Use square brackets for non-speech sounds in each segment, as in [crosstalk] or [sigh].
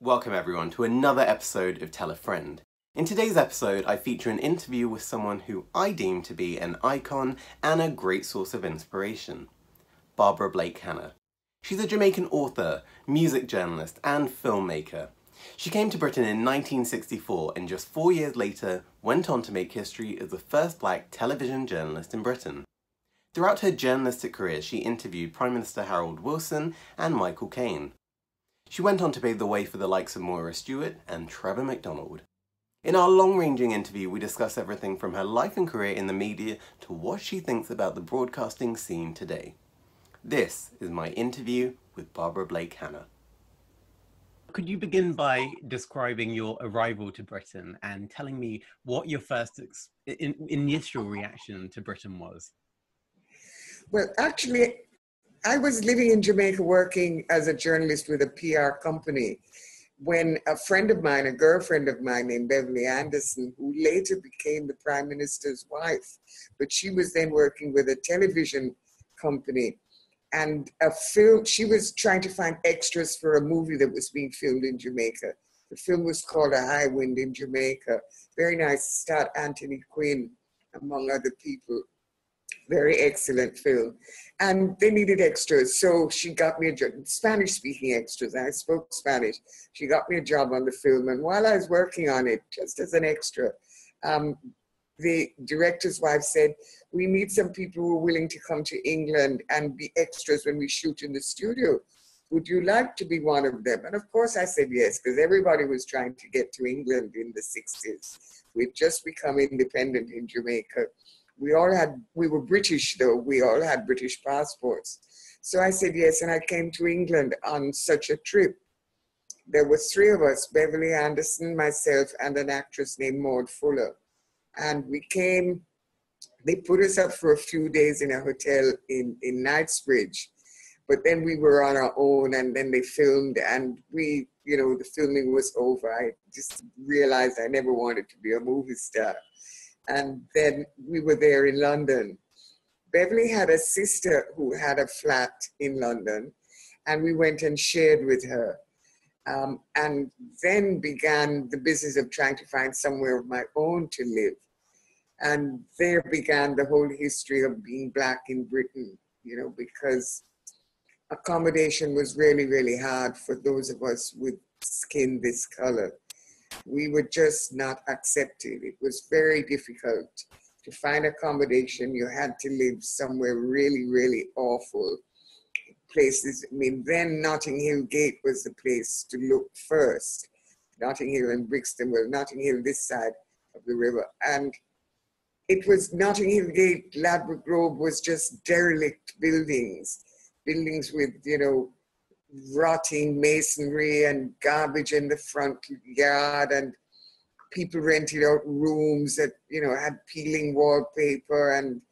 Welcome everyone to another episode of Tell a Friend. In today's episode, I feature an interview with someone who I deem to be an icon and a great source of inspiration Barbara Blake Hannah. She's a Jamaican author, music journalist, and filmmaker. She came to Britain in 1964 and just four years later went on to make history as the first black television journalist in Britain. Throughout her journalistic career, she interviewed Prime Minister Harold Wilson and Michael Caine. She went on to pave the way for the likes of Moira Stewart and Trevor McDonald. In our long-ranging interview, we discuss everything from her life and career in the media to what she thinks about the broadcasting scene today. This is my interview with Barbara Blake Hannah. Could you begin by describing your arrival to Britain and telling me what your first in, initial reaction to Britain was? Well, actually, I was living in Jamaica working as a journalist with a PR company when a friend of mine, a girlfriend of mine named Beverly Anderson, who later became the prime minister's wife, but she was then working with a television company and a film, she was trying to find extras for a movie that was being filmed in Jamaica. The film was called A High Wind in Jamaica. Very nice, start Anthony Quinn, among other people. Very excellent film. And they needed extras, so she got me a job, Spanish speaking extras. I spoke Spanish. She got me a job on the film. And while I was working on it, just as an extra, um, the director's wife said, We need some people who are willing to come to England and be extras when we shoot in the studio. Would you like to be one of them? And of course, I said yes, because everybody was trying to get to England in the 60s. We'd just become independent in Jamaica we all had, we were British though, we all had British passports. So I said yes, and I came to England on such a trip. There were three of us, Beverly Anderson, myself, and an actress named Maud Fuller. And we came, they put us up for a few days in a hotel in, in Knightsbridge. But then we were on our own and then they filmed and we, you know, the filming was over. I just realized I never wanted to be a movie star and then we were there in London. Beverly had a sister who had a flat in London, and we went and shared with her. Um, and then began the business of trying to find somewhere of my own to live. And there began the whole history of being Black in Britain, you know, because accommodation was really, really hard for those of us with skin this color we were just not accepted. It was very difficult to find accommodation. You had to live somewhere really, really awful places. I mean, then Notting Hill Gate was the place to look first. Notting Hill and Brixton, well, Notting Hill this side of the river. And it was Notting Hill Gate, Ladbroke Grove was just derelict buildings, buildings with, you know, rotting masonry and garbage in the front yard and people rented out rooms that you know had peeling wallpaper and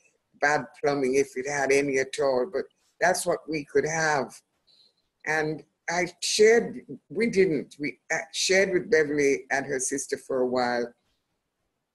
bad plumbing if it had any at all but that's what we could have. And i shared we didn't we uh, shared with beverly and her sister for a while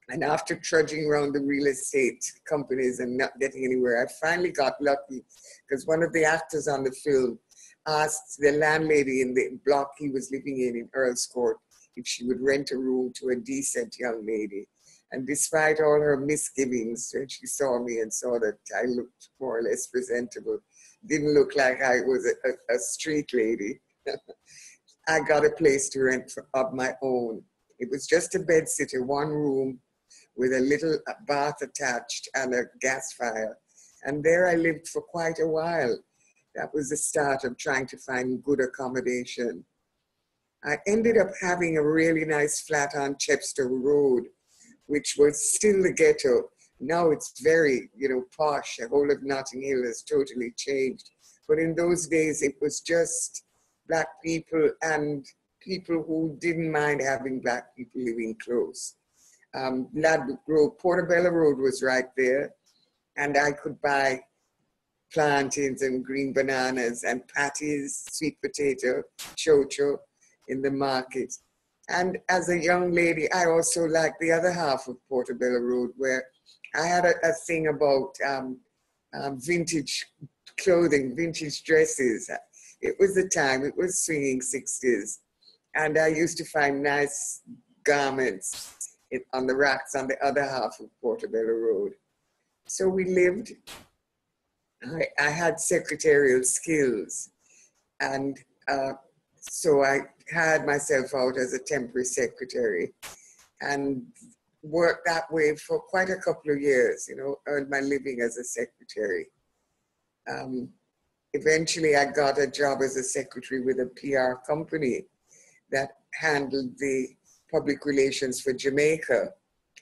and after trudging around the real estate companies and not getting anywhere i finally got lucky because one of the actors on the film asked the landlady in the block he was living in in Earl's Court if she would rent a room to a decent young lady. And despite all her misgivings, when she saw me and saw that I looked more or less presentable, didn't look like I was a, a, street lady, [laughs] I got a place to rent for, of my own. It was just a bed sitter, one room with a little bath attached and a gas fire. And there I lived for quite a while that was the start of trying to find good accommodation. I ended up having a really nice flat on Chepstow Road, which was still the ghetto. Now it's very, you know, posh. The whole of Notting Hill has totally changed. But in those days, it was just black people and people who didn't mind having black people living close. Um, Ladbroke Road, Portobello Road was right there, and I could buy plantains and green bananas and patties, sweet potato, chocho in the market. And as a young lady, I also liked the other half of Portobello Road where I had a, a thing about um, um, vintage clothing, vintage dresses. It was the time, it was swinging 60s. And I used to find nice garments on the racks on the other half of Portobello Road. So we lived, I, I had secretarial skills. And uh, so I hired myself out as a temporary secretary and worked that way for quite a couple of years, you know, earned my living as a secretary. Um, eventually, I got a job as a secretary with a PR company that handled the public relations for Jamaica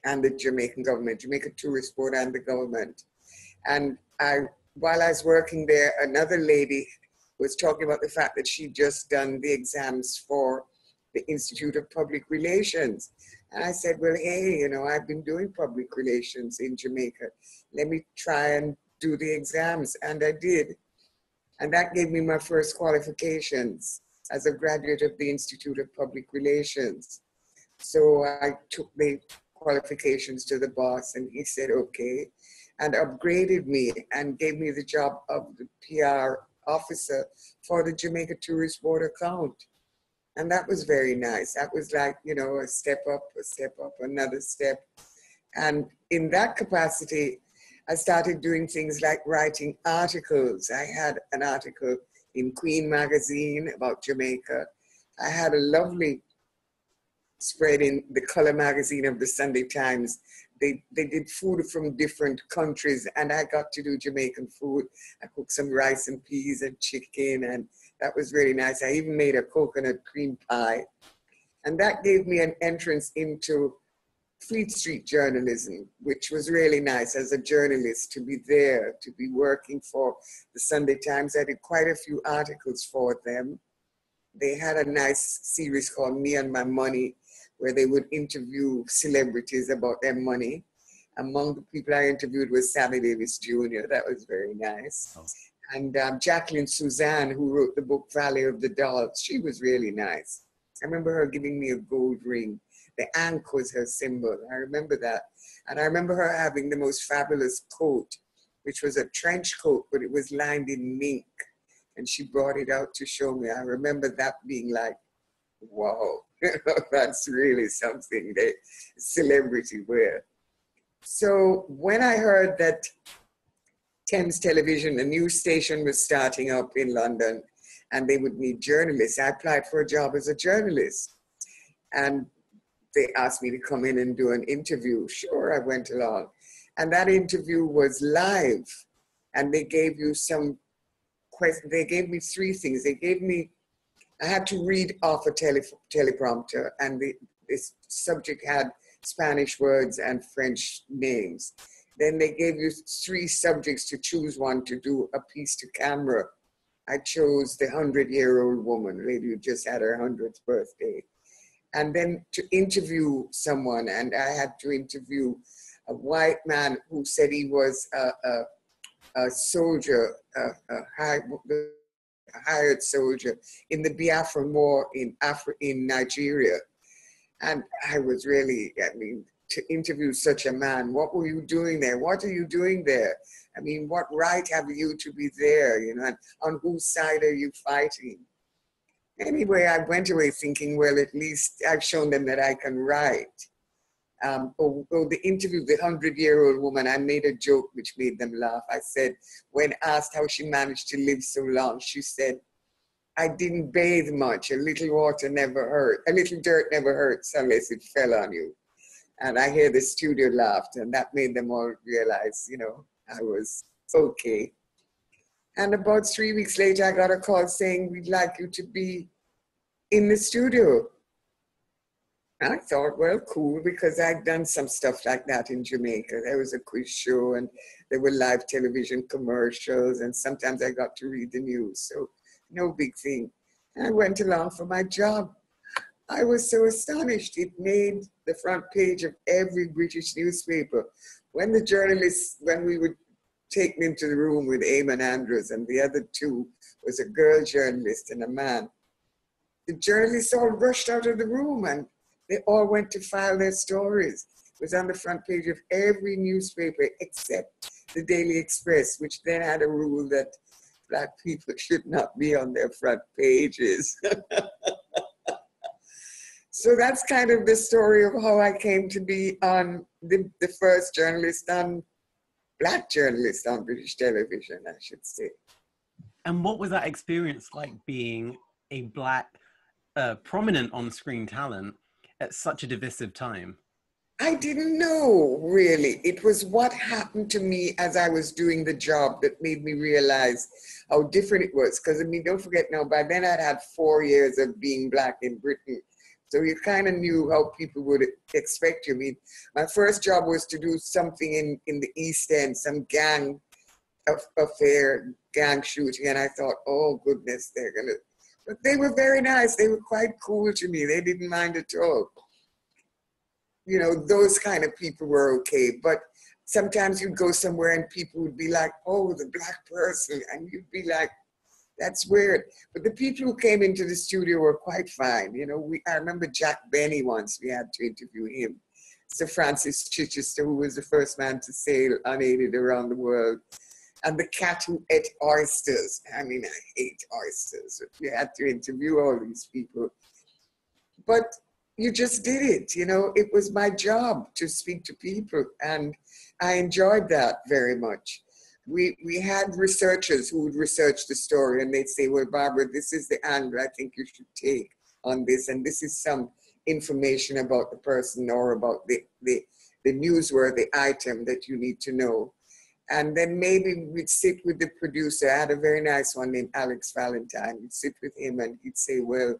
and the Jamaican government, Jamaica Tourist Board and the government. And I, while I was working there, another lady was talking about the fact that she'd just done the exams for the Institute of Public Relations. And I said, well, hey, you know, I've been doing public relations in Jamaica. Let me try and do the exams. And I did. And that gave me my first qualifications as a graduate of the Institute of Public Relations. So I took the qualifications to the boss and he said, okay, and upgraded me and gave me the job of the PR officer for the Jamaica Tourist Board account. And that was very nice. That was like, you know, a step up, a step up, another step. And in that capacity, I started doing things like writing articles. I had an article in Queen magazine about Jamaica. I had a lovely spread in the color magazine of the Sunday Times. They, they did food from different countries, and I got to do Jamaican food. I cooked some rice and peas and chicken, and that was really nice. I even made a coconut cream pie. And that gave me an entrance into Fleet Street journalism, which was really nice as a journalist to be there, to be working for the Sunday Times. I did quite a few articles for them. They had a nice series called Me and My Money, where they would interview celebrities about their money. Among the people I interviewed was Sammy Davis Jr. That was very nice. Oh. And um, Jacqueline Susann, who wrote the book Valley of the Dolls, she was really nice. I remember her giving me a gold ring the ankh was her symbol. I remember that. And I remember her having the most fabulous coat, which was a trench coat, but it was lined in mink. And she brought it out to show me. I remember that being like, wow, [laughs] that's really something that celebrity wear. So when I heard that Thames Television, a new station was starting up in London, and they would need journalists, I applied for a job as a journalist. And they asked me to come in and do an interview. Sure, I went along. And that interview was live. And they gave you some questions. They gave me three things. They gave me, I had to read off a tele, teleprompter, and the, this subject had Spanish words and French names. Then they gave you three subjects to choose one to do a piece to camera. I chose the hundred year old woman, lady who just had her hundredth birthday and then to interview someone. And I had to interview a white man who said he was a, a, a soldier, a, a, high, a hired soldier in the Biafran War in Afri- in Nigeria. And I was really, I mean, to interview such a man, what were you doing there? What are you doing there? I mean, what right have you to be there? You know, and on whose side are you fighting? Anyway, I went away thinking, well, at least I've shown them that I can write. Um, or, or the interview, with the hundred year old woman, I made a joke which made them laugh. I said, when asked how she managed to live so long, she said, I didn't bathe much. A little water never hurt. A little dirt never hurts unless it fell on you. And I hear the studio laughed, and that made them all realize, you know, I was okay. And about three weeks later, I got a call saying, We'd like you to be in the studio. I thought, well, cool, because I'd done some stuff like that in Jamaica. There was a quiz show and there were live television commercials, and sometimes I got to read the news. So, no big thing. And I went along for my job. I was so astonished. It made the front page of every British newspaper. When the journalists, when we would take me into the room with Eamonn Andrews, and the other two was a girl journalist and a man. The journalists all rushed out of the room and they all went to file their stories. It was on the front page of every newspaper except the Daily Express, which then had a rule that black people [laughs] should not be on their front pages. [laughs] so that's kind of the story of how I came to be on the, the first journalist on black journalist on British television, I should say. And what was that experience like being a black uh, prominent on screen talent at such a divisive time? I didn't know really. It was what happened to me as I was doing the job that made me realize how different it was. Because I mean, don't forget now, by then I'd had four years of being black in Britain. So you kind of knew how people would expect you. I mean, my first job was to do something in, in the East End, some gang affair, gang shooting. And I thought, oh goodness, they're going to. But they were very nice. They were quite cool to me. They didn't mind at all you know, those kind of people were okay. But sometimes you'd go somewhere and people would be like, oh, the black person. And you'd be like, that's weird. But the people who came into the studio were quite fine. You know, we I remember Jack Benny once, we had to interview him. Sir Francis Chichester, who was the first man to sail unaided around the world. And the cat who ate oysters. I mean, I hate oysters. We had to interview all these people. But you just did it. You know, it was my job to speak to people, and I enjoyed that very much. We we had researchers who would research the story, and they'd say, "Well, Barbara, this is the angle I think you should take on this, and this is some information about the person or about the the, the newsworthy item that you need to know." And then maybe we'd sit with the producer. I had a very nice one named Alex Valentine. We'd sit with him, and he'd say, "Well."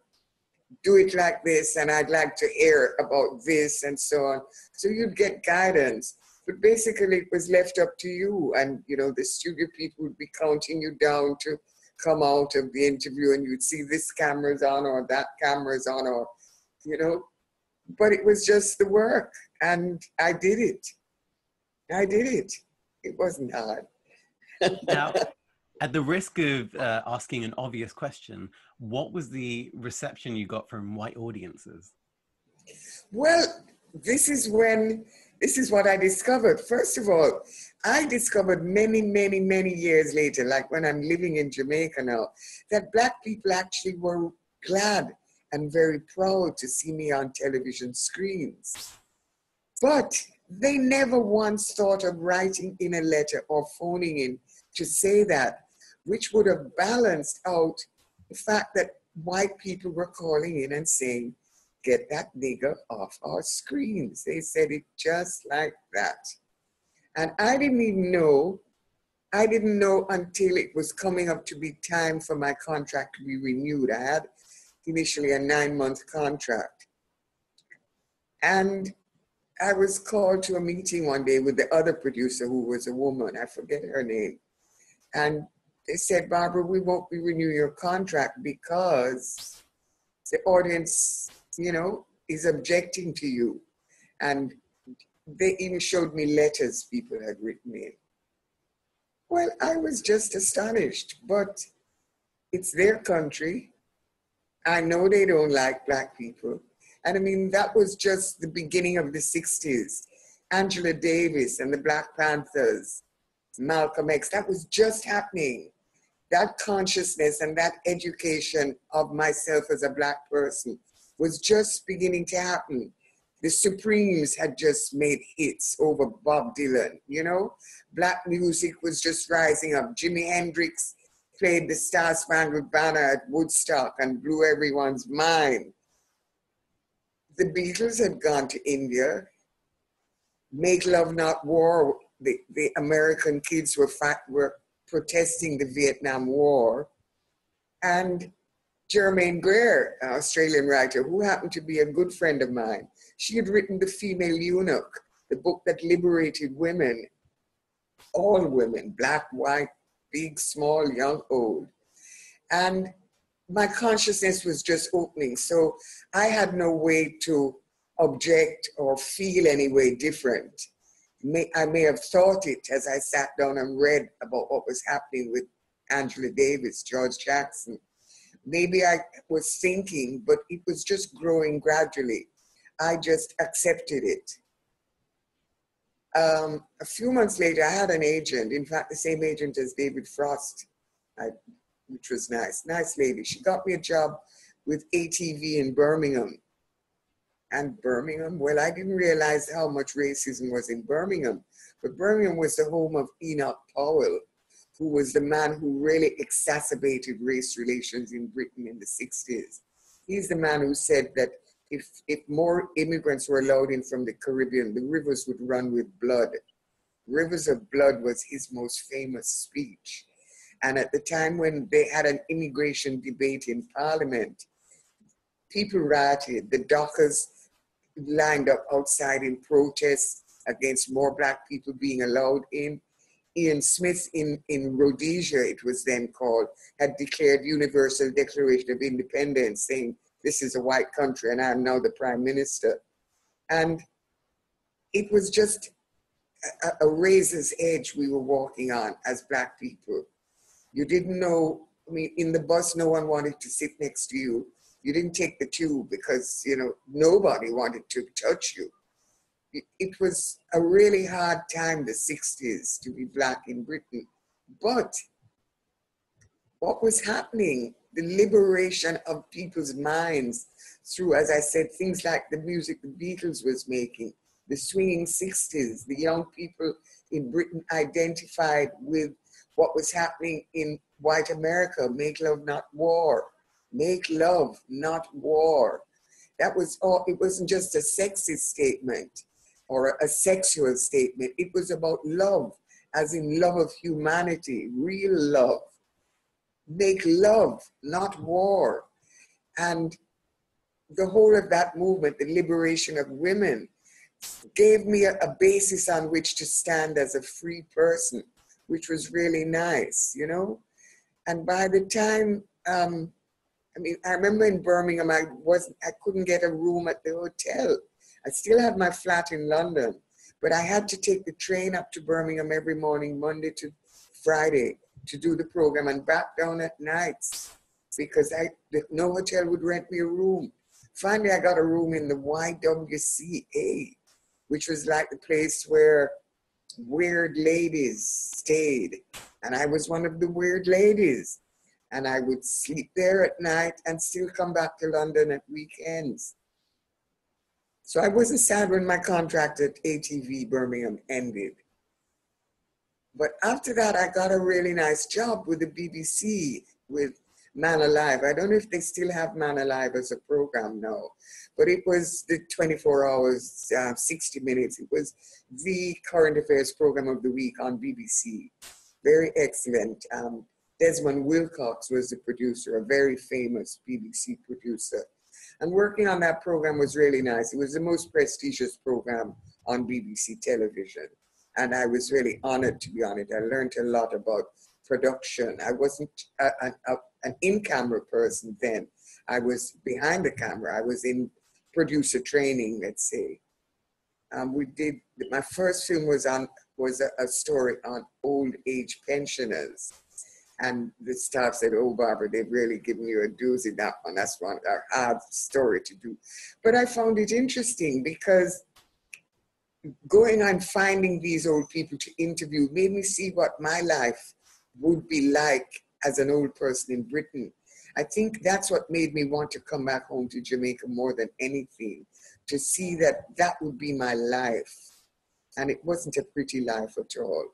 do it like this and I'd like to hear about this and so on. So you'd get guidance. But basically it was left up to you and you know the studio people would be counting you down to come out of the interview and you'd see this camera's on or that camera's on or you know but it was just the work and I did it. I did it. It wasn't hard. now, [laughs] at the risk of uh, asking an obvious question, what was the reception you got from white audiences? Well, this is when this is what I discovered. First of all, I discovered many, many, many years later, like when I'm living in Jamaica now, that black people actually were glad and very proud to see me on television screens. But they never once thought of writing in a letter or phoning in to say that, which would have balanced out the fact that white people were calling in and saying, get that nigger off our screens. They said it just like that. And I didn't even know, I didn't know until it was coming up to be time for my contract to be renewed. I had initially a nine month contract. And I was called to a meeting one day with the other producer who was a woman, I forget her name. And they said, Barbara, we won't be renewing your contract because the audience, you know, is objecting to you. And they even showed me letters people had written in. Well, I was just astonished, but it's their country. I know they don't like black people. And I mean, that was just the beginning of the 60s. Angela Davis and the Black Panthers, Malcolm X, that was just happening that consciousness and that education of myself as a black person was just beginning to happen. The Supremes had just made hits over Bob Dylan, you know? Black music was just rising up. Jimi Hendrix played the Star Spangled Banner at Woodstock and blew everyone's mind. The Beatles had gone to India. Make Love Not War, the, the American kids were, were protesting the Vietnam War. And Germaine Greer, an Australian writer, who happened to be a good friend of mine, she had written The Female Eunuch, the book that liberated women, all women, black, white, big, small, young, old. And my consciousness was just opening. So I had no way to object or feel any way different may, I may have thought it as I sat down and read about what was happening with Angela Davis, George Jackson. Maybe I was thinking, but it was just growing gradually. I just accepted it. um, a few months later, I had an agent, in fact, the same agent as David Frost, I, which was nice. Nice lady. She got me a job with ATV in Birmingham. And Birmingham, well, I didn't realize how much racism was in Birmingham, but Birmingham was the home of Enoch Powell, who was the man who really exacerbated race relations in Britain in the 60s. He's the man who said that if, if more immigrants were allowed in from the Caribbean, the rivers would run with blood. Rivers of Blood was his most famous speech. And at the time when they had an immigration debate in Parliament, people rioted. The dockers lined up outside in protest against more black people being allowed in. Ian Smith in, in Rhodesia, it was then called, had declared Universal Declaration of Independence, saying, this is a white country and I'm now the prime minister. And it was just a, a razor's edge we were walking on as black people. You didn't know, I mean, in the bus, no one wanted to sit next to you. You didn't take the tube because, you know, nobody wanted to touch you it was a really hard time, the 60s, to be black in Britain. But what was happening, the liberation of people's minds through, as I said, things like the music the Beatles was making, the swinging 60s, the young people in Britain identified with what was happening in white America, make love, not war. Make love, not war. That was all, it wasn't just a sexist statement or a sexual statement. It was about love, as in love of humanity, real love. Make love, not war. And the whole of that movement, the liberation of women, gave me a, a basis on which to stand as a free person, which was really nice, you know? And by the time, um, I mean, I remember in Birmingham, I wasn't, I couldn't get a room at the hotel I still had my flat in London, but I had to take the train up to Birmingham every morning, Monday to Friday, to do the program and back down at nights because I no hotel would rent me a room. Finally, I got a room in the YWCA, which was like the place where weird ladies stayed. And I was one of the weird ladies. And I would sleep there at night and still come back to London at weekends. So I wasn't sad when my contract at ATV Birmingham ended. But after that, I got a really nice job with the BBC with Man Alive. I don't know if they still have Man Alive as a program now, but it was the 24 hours, uh, 60 minutes. It was the current affairs program of the week on BBC. Very excellent. Um, Desmond Wilcox was the producer, a very famous BBC producer. And working on that program was really nice. It was the most prestigious program on BBC television. And I was really honored to be on it. I learned a lot about production. I wasn't a, a, a, an in camera person then. I was behind the camera. I was in producer training, let's say. Um, we did, my first film was on was a, a story on old age pensioners and the staff said, Oh, Barbara, they've really given you a doozy that one. That's one a hard story to do. But I found it interesting because going and finding these old people to interview made me see what my life would be like as an old person in Britain. I think that's what made me want to come back home to Jamaica more than anything, to see that that would be my life. And it wasn't a pretty life at all.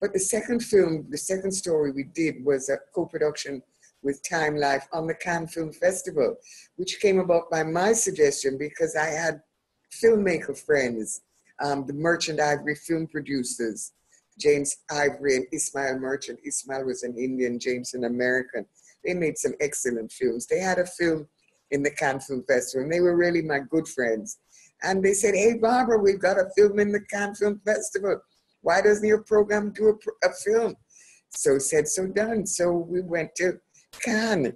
But the second film, the second story we did was a co-production with Time Life on the Cannes Film Festival, which came about by my suggestion because I had filmmaker friends, um, the Merchant Ivory film producers, James Ivory and Ismail Merchant. Ismail was an Indian, James an American. They made some excellent films. They had a film in the Cannes Film Festival, and they were really my good friends. And they said, Hey, Barbara, we've got a film in the Cannes Film Festival. Why doesn't your program do a, a film? So said, so done. So we went to Cannes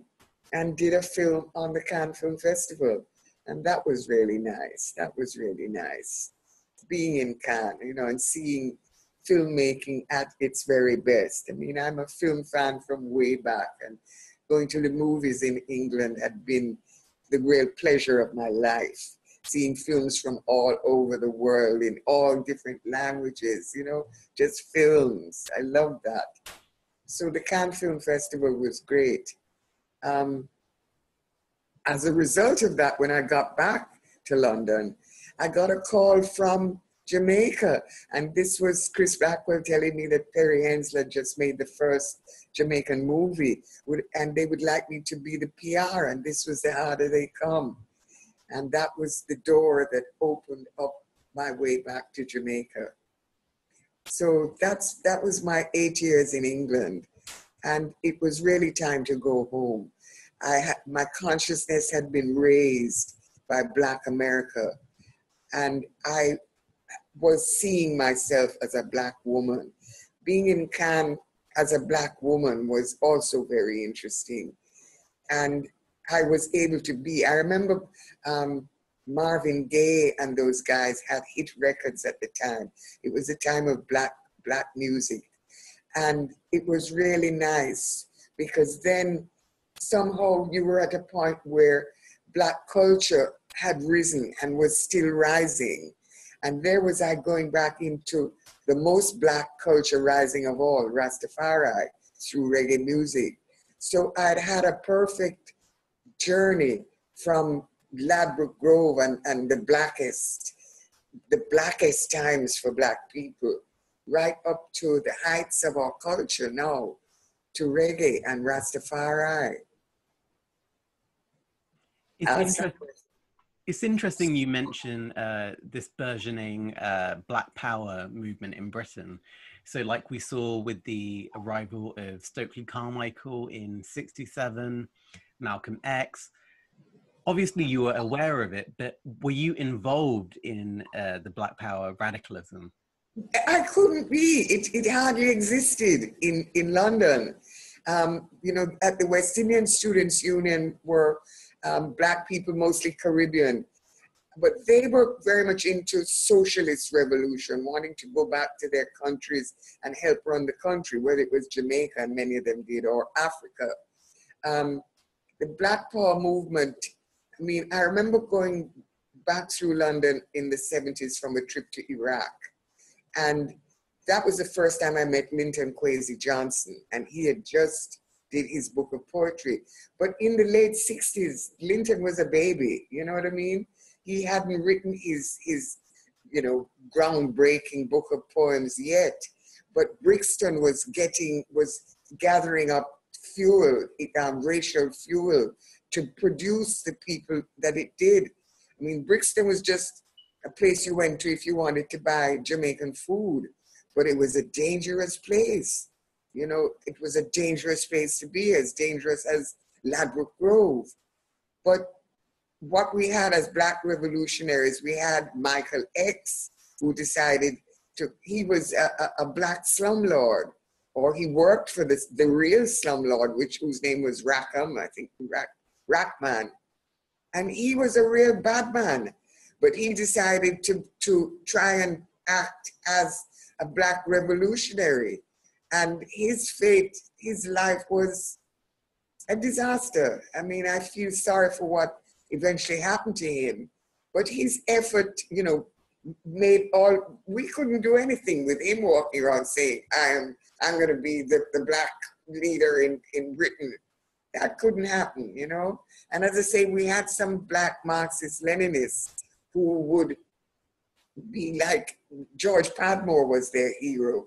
and did a film on the Cannes Film Festival. And that was really nice. That was really nice. Being in Cannes, you know, and seeing filmmaking at its very best. I mean, I'm a film fan from way back, and going to the movies in England had been the real pleasure of my life. seeing films from all over the world in all different languages, you know, just films. I love that. So the Cannes Film Festival was great. Um, as a result of that, when I got back to London, I got a call from Jamaica. And this was Chris Blackwell telling me that Perry Henzell just made the first Jamaican movie, and they would like me to be the PR, and this was the Harder They Come. And that was the door that opened up my way back to Jamaica. So that's that was my eight years in England, and it was really time to go home. I had, my consciousness had been raised by Black America, and I was seeing myself as a Black woman. Being in Cannes as a Black woman was also very interesting. And I was able to be, I remember um, Marvin Gaye and those guys had hit records at the time. It was a time of Black, black music. And it was really nice because then somehow you were at a point where Black culture had risen and was still rising. And there was I going back into the most black culture rising of all, Rastafari, through reggae music. So I'd had a perfect journey from Ladbroke Grove and, and the blackest, the blackest times for black people, right up to the heights of our culture now, to reggae and Rastafari. It's, uh, it's interesting you mention uh, this burgeoning uh, Black Power movement in Britain. So, like we saw with the arrival of Stokely Carmichael in '67, Malcolm X. Obviously, you were aware of it, but were you involved in uh, the Black Power radicalism? I couldn't be. It, it hardly existed in, in London. Um, you know, at the West Indian Students' Union were um, black people, mostly Caribbean. But they were very much into socialist revolution, wanting to go back to their countries and help run the country, whether it was Jamaica, and many of them did, or Africa. Um, the Black Power movement, I mean, I remember going back through London in the 70s from a trip to Iraq. And that was the first time I met Linton Kwesi Johnson, and he had just did his book of poetry. But in the late 60s, Linton was a baby, you know what I mean? He hadn't written his, his you know, groundbreaking book of poems yet. But Brixton was getting, was gathering up fuel, um, racial fuel, to produce the people that it did. I mean, Brixton was just a place you went to if you wanted to buy Jamaican food, but it was a dangerous place. You know, it was a dangerous place to be, as dangerous as Ladbroke Grove. But what we had as Black revolutionaries, we had Michael X, who decided to, he was a, a, a Black slumlord, or he worked for the, the real slumlord, which whose name was Rackham, I think, Rack, Rachman. And he was a real bad man, but he decided to, to try and act as a Black revolutionary and his fate, his life was a disaster. I mean, I feel sorry for what eventually happened to him, but his effort, you know, made all we couldn't do anything with him walking around saying, I'm I'm gonna be the, the black leader in, in Britain. That couldn't happen, you know? And as I say, we had some black Marxist Leninists who would be like George Padmore was their hero.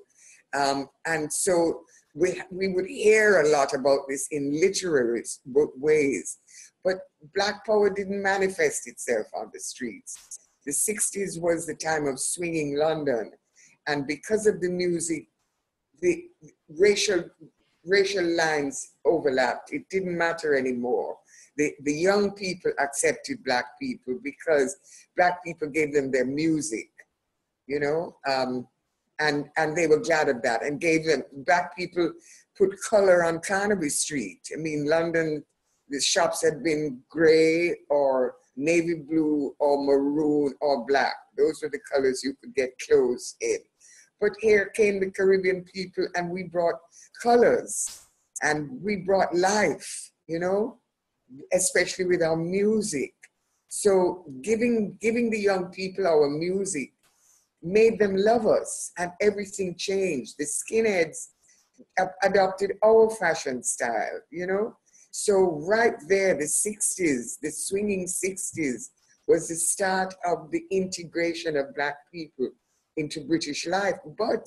Um, and so we, we would hear a lot about this in literary ways, but Black Power didn't manifest itself on the streets. The 60s was the time of swinging London, and because of the music, the racial racial lines overlapped. It didn't matter anymore. The, the young people accepted black people because black people gave them their music, you know. Um, and and they were glad of that and gave them black people put color on Carnaby Street. I mean, London, the shops had been gray or navy blue or maroon or black. Those were the colors you could get clothes in. But here came the Caribbean people and we brought colors and we brought life, you know, especially with our music. So giving giving the young people our music made them love us, and everything changed. The skinheads adopted our fashion style, you know. So right there, the '60s, the swinging '60s, was the start of the integration of Black people into British life. But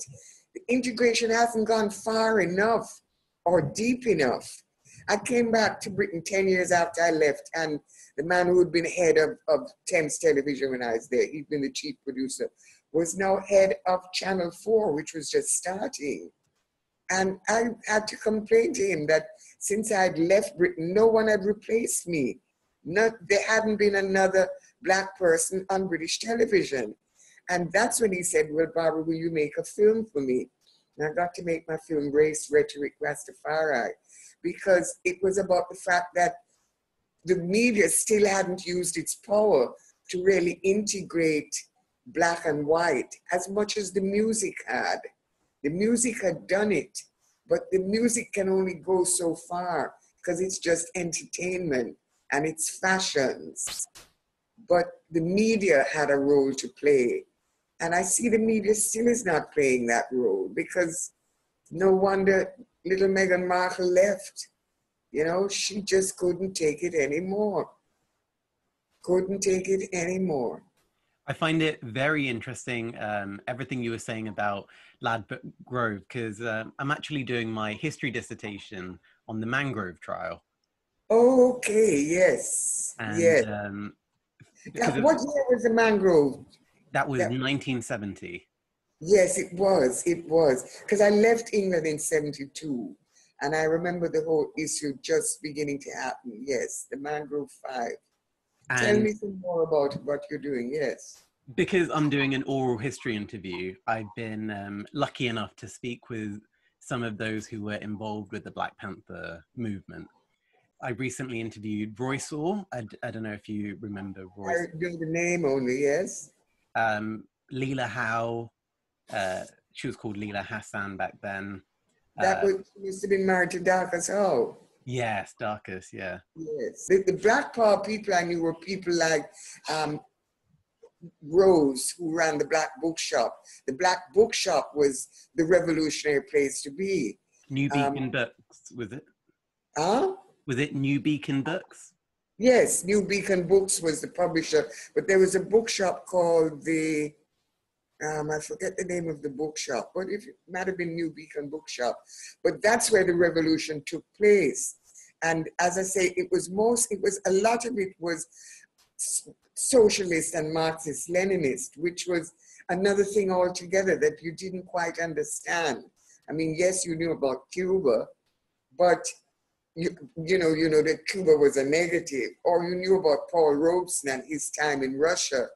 the integration hasn't gone far enough or deep enough. I came back to Britain 10 years after I left, and the man who had been head of, of Thames Television when I was there, he'd been the chief producer, was now head of Channel 4, which was just starting. And I had to complain to him that since I had left Britain, no one had replaced me. Not, there hadn't been another black person on British television. And that's when he said, Well, Barbara, will you make a film for me? And I got to make my film Race, Rhetoric, Rastafari, because it was about the fact that the media still hadn't used its power to really integrate black and white as much as the music had. The music had done it, but the music can only go so far because it's just entertainment and it's fashions. But the media had a role to play. And I see the media still is not playing that role because no wonder little Meghan Markle left. You know, she just couldn't take it anymore. Couldn't take it anymore. I find it very interesting, um, everything you were saying about Ladbroke Grove, because uh, I'm actually doing my history dissertation on the mangrove trial. Okay, yes. And, yes. Um, what year was the mangrove? That was 1970. Yes, it was. It was. Because I left England in 72. And I remember the whole issue just beginning to happen. Yes, the Mangrove Five. And Tell me some more about what you're doing. Yes. Because I'm doing an oral history interview, I've been um, lucky enough to speak with some of those who were involved with the Black Panther movement. I recently interviewed Roy Sawh. I, I don't know if you remember Roy. I know the name only, yes. Um, Leila Howe. Uh, she was called Leila Hassan back then. That uh, was used to be married to Darcus Howe. Yes, Darcus, yeah. Yes. The, the Black Power people I knew were people like um, Rose, who ran the Black Bookshop. The Black Bookshop was the revolutionary place to be. New Beacon um, Books, was it? Huh? Was it New Beacon Books? Yes, New Beacon Books was the publisher, but there was a bookshop called the um, I forget the name of the bookshop, but it might have been New Beacon Bookshop. But that's where the revolution took place. And as I say, it was most, it was a lot of it was socialist and Marxist Leninist, which was another thing altogether that you didn't quite understand. I mean, yes, you knew about Cuba, but you, you know, you know that Cuba was a negative, or you knew about Paul Robeson and his time in Russia,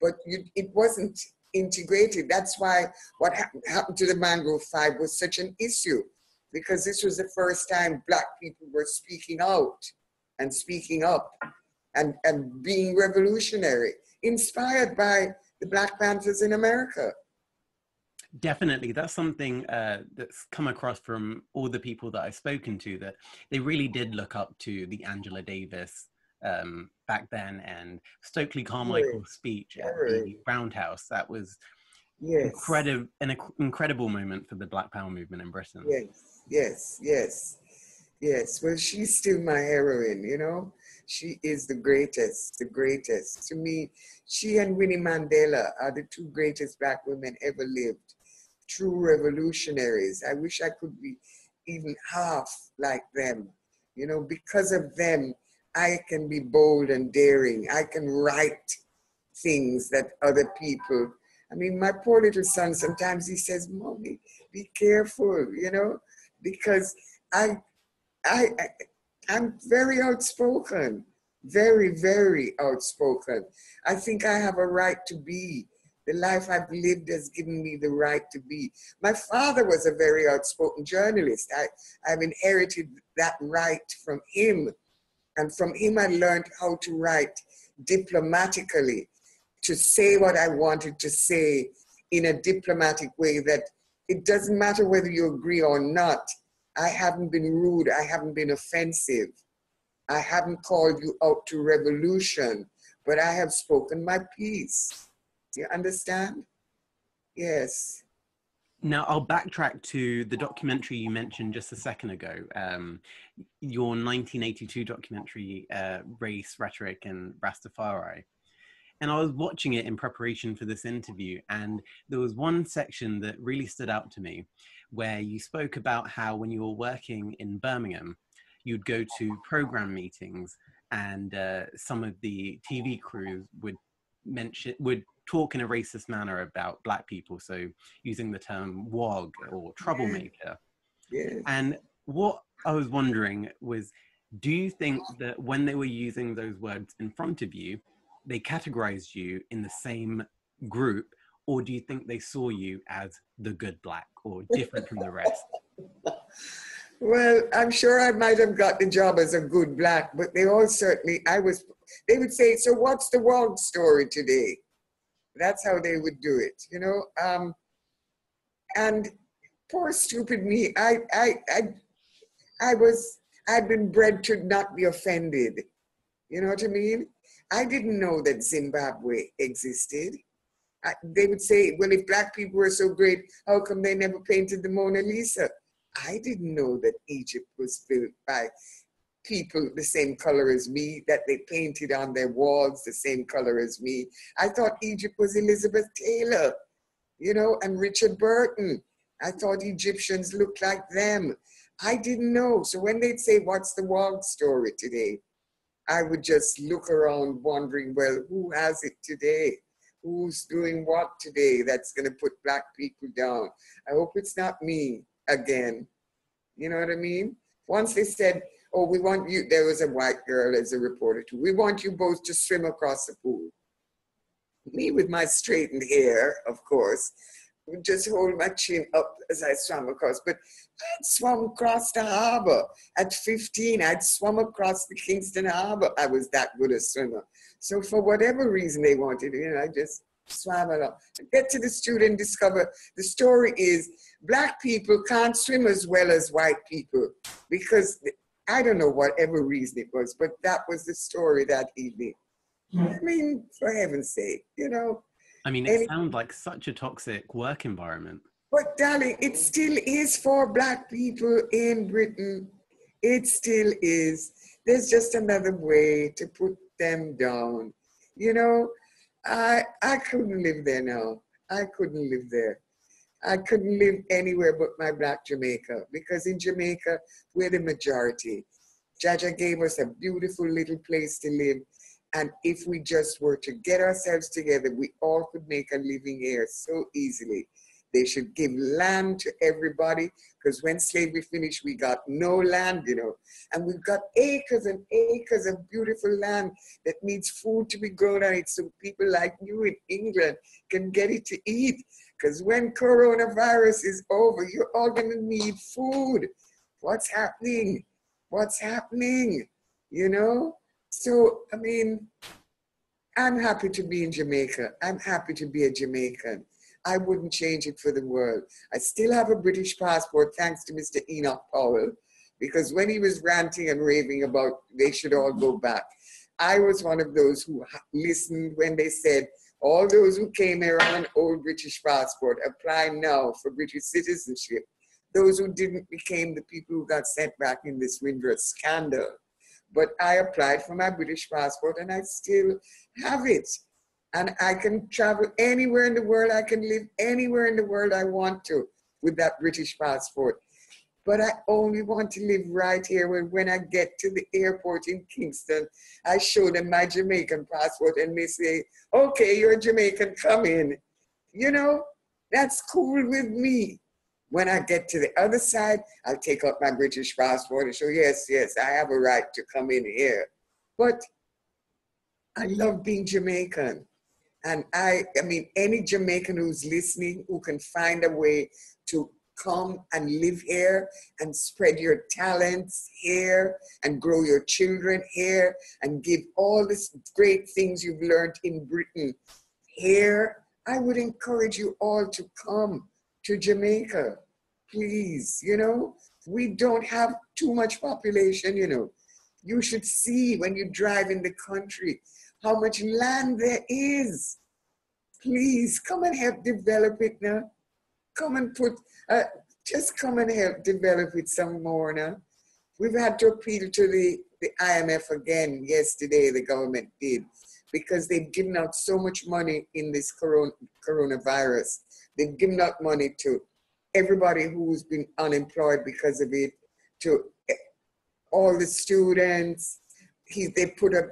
but you, it wasn't integrated. That's why what happened, to the Mangrove Five was such an issue, because this was the first time Black people were speaking out and speaking up and, and being revolutionary, inspired by the Black Panthers in America. Definitely, that's something uh, that's come across from all the people that I've spoken to that they really did look up to the Angela Davis um, back then and Stokely Carmichael's speech at the Roundhouse. That was yes. incredible, an incredible moment for the Black Power movement in Britain. Yes, yes, yes, yes. Well, she's still my heroine, you know. She is the greatest, the greatest. To me, she and Winnie Mandela are the two greatest black women ever lived. True revolutionaries. I wish I could be even half like them. You know, because of them, I can be bold and daring. I can write things that other people. I mean, my poor little son, sometimes he says, Mommy, be careful, you know, because I, I, I I'm very outspoken, very, very outspoken. I think I have a right to be. The life I've lived has given me the right to be. My father was a very outspoken journalist. I, I've inherited that right from him and from him, I learned how to write diplomatically, to say what I wanted to say in a diplomatic way that it doesn't matter whether you agree or not. I haven't been rude, I haven't been offensive, I haven't called you out to revolution, but I have spoken my piece. Do you understand? Yes. Now, I'll backtrack to the documentary you mentioned just a second ago, um, your 1982 documentary, uh, Race, Rhetoric, and Rastafari. And I was watching it in preparation for this interview, and there was one section that really stood out to me where you spoke about how when you were working in Birmingham, you'd go to program meetings and uh, some of the TV crews would mention would talk in a racist manner about black people, so using the term "wog" or troublemaker. Yes. And what I was wondering was, do you think that when they were using those words in front of you, they categorized you in the same group, or do you think they saw you as the good black or different from the rest? [laughs] Well, I'm sure I might have got the job as a good black, but they all certainly, I was, they would say, so what's the world story today? That's how they would do it, you know? Um, and poor stupid me, I, I, I, I was, I'd been bred to not be offended. You know what I mean? I didn't know that Zimbabwe existed. I, they would say, well, if black people were so great, how come they never painted the Mona Lisa? I didn't know that Egypt was built by people the same color as me, that they painted on their walls the same color as me. I thought Egypt was Elizabeth Taylor, you know, and Richard Burton. I thought Egyptians looked like them. I didn't know. So when they'd say, What's the world story today? I would just look around wondering, Well, who has it today? Who's doing what today that's going to put black people down? I hope it's not me again. You know what I mean? Once they said, oh, we want you, there was a white girl as a reporter too, we want you both to swim across the pool. Me with my straightened hair, of course, would just hold my chin up as I swam across. But I'd swum across the harbor. At 15, I'd swum across the Kingston Harbor. I was that good a swimmer. So for whatever reason they wanted, you know, I just swam along. Get to the student, discover the story is black people can't swim as well as white people because I don't know whatever reason it was, but that was the story that evening. Hmm. I mean, for heaven's sake, you know. I mean, it sounds like such a toxic work environment. But darling, it still is for black people in Britain. It still is. There's just another way to put them down. You know, I I couldn't live there now. I couldn't live there. I couldn't live anywhere but my black Jamaica because in Jamaica we're the majority. Jah Jah gave us a beautiful little place to live. And if we just were to get ourselves together, we all could make a living here so easily. They should give land to everybody because when slavery finished, we got no land, you know. And we've got acres and acres of beautiful land that needs food to be grown on it so people like you in England can get it to eat. Because when coronavirus is over, you're all going to need food. What's happening? What's happening? You know? So, I mean, I'm happy to be in Jamaica. I'm happy to be a Jamaican. I wouldn't change it for the world. I still have a British passport thanks to Mr. Enoch Powell, because when he was ranting and raving about they should all go back, I was one of those who listened when they said, all those who came here on an old British passport apply now for British citizenship. Those who didn't became the people who got sent back in this Windrush scandal. But I applied for my British passport and I still have it. And I can travel anywhere in the world. I can live anywhere in the world I want to with that British passport but I only want to live right here. When, when I get to the airport in Kingston, I show them my Jamaican passport and they say, okay, you're Jamaican, come in. You know, that's cool with me. When I get to the other side, I'll take out my British passport and show, yes, yes, I have a right to come in here. But I love being Jamaican. And I, I mean, any Jamaican who's listening who can find a way to come and live here and spread your talents here and grow your children here and give all these great things you've learned in Britain here, I would encourage you all to come to Jamaica. Please, you know, we don't have too much population, you know. You should see when you drive in the country how much land there is. Please come and help develop it now. Come and put, uh, just come and help develop it some more now. We've had to appeal to the, the IMF again yesterday, the government did, because they've given out so much money in this corona, coronavirus. They've given out money to everybody who's been unemployed because of it, to all the students. He, they put up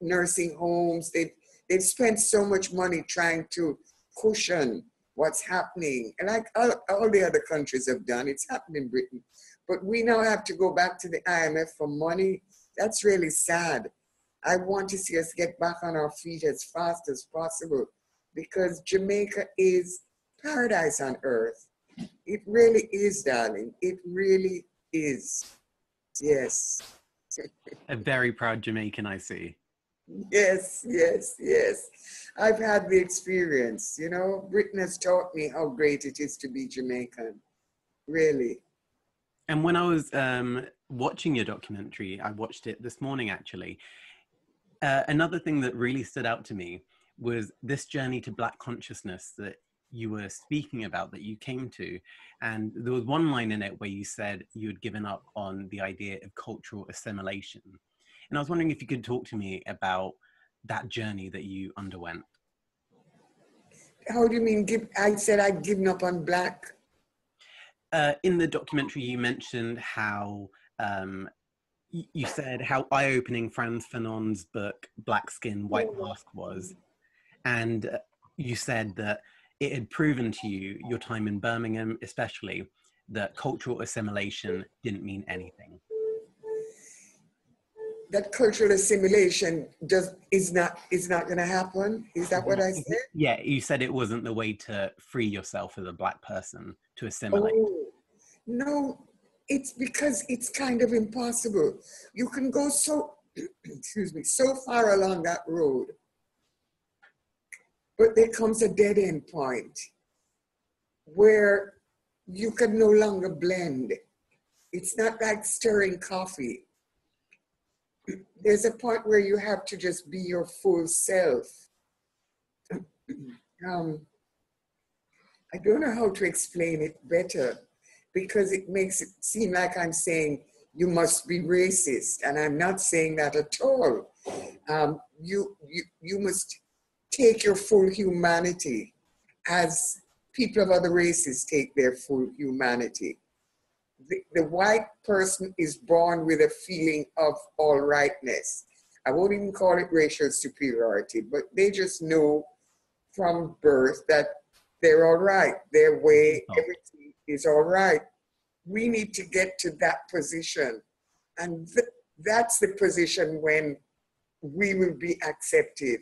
nursing homes. They've, they've spent so much money trying to cushion what's happening. And like all, all the other countries have done, it's happened in Britain. But we now have to go back to the IMF for money. That's really sad. I want to see us get back on our feet as fast as possible because Jamaica is paradise on earth. It really is, darling. It really is. Yes. [laughs] A very proud Jamaican, I see. Yes, yes, yes. I've had the experience. You know, Britain has taught me how great it is to be Jamaican. Really. And when I was um, watching your documentary, I watched it this morning actually. Uh, another thing that really stood out to me was this journey to Black consciousness that you were speaking about that you came to. And there was one line in it where you said you had given up on the idea of cultural assimilation. And I was wondering if you could talk to me about that journey that you underwent. How do you mean? Give, I said I'd given up on black. Uh, in the documentary, you mentioned how um, you said how eye-opening Frantz Fanon's book "Black Skin, White oh. Mask" was, and uh, you said that it had proven to you, your time in Birmingham especially, that cultural assimilation didn't mean anything. That cultural assimilation just is not is not going to happen. Is that what I said? [laughs] Yeah, you said it wasn't the way to free yourself as a black person to assimilate. Oh, no, it's because it's kind of impossible. You can go so [clears throat] excuse me so far along that road but there comes a dead end point where you can no longer blend. It's not like stirring coffee. There's a point where you have to just be your full self. [clears throat] um, I don't know how to explain it better because it makes it seem like I'm saying you must be racist, and I'm not saying that at all. Um, you, you, you must take your full humanity as people of other races take their full humanity. The, the white person is born with a feeling of all rightness. I won't even call it racial superiority, but they just know from birth that they're all right. Their way, oh. everything is all right. We need to get to that position. And th- that's the position when we will be accepted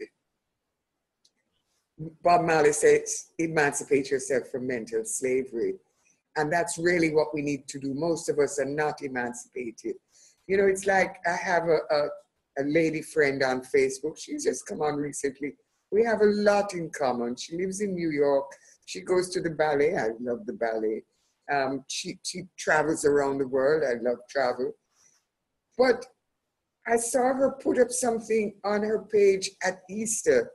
Bob Marley says, emancipate yourself from mental slavery. And that's really what we need to do. Most of us are not emancipated. You know, it's like I have a, a, a lady friend on Facebook. She's just come on recently. We have a lot in common. She lives in New York. She goes to the ballet. I love the ballet. Um, she, she travels around the world. I love travel. But I saw her put up something on her page at Easter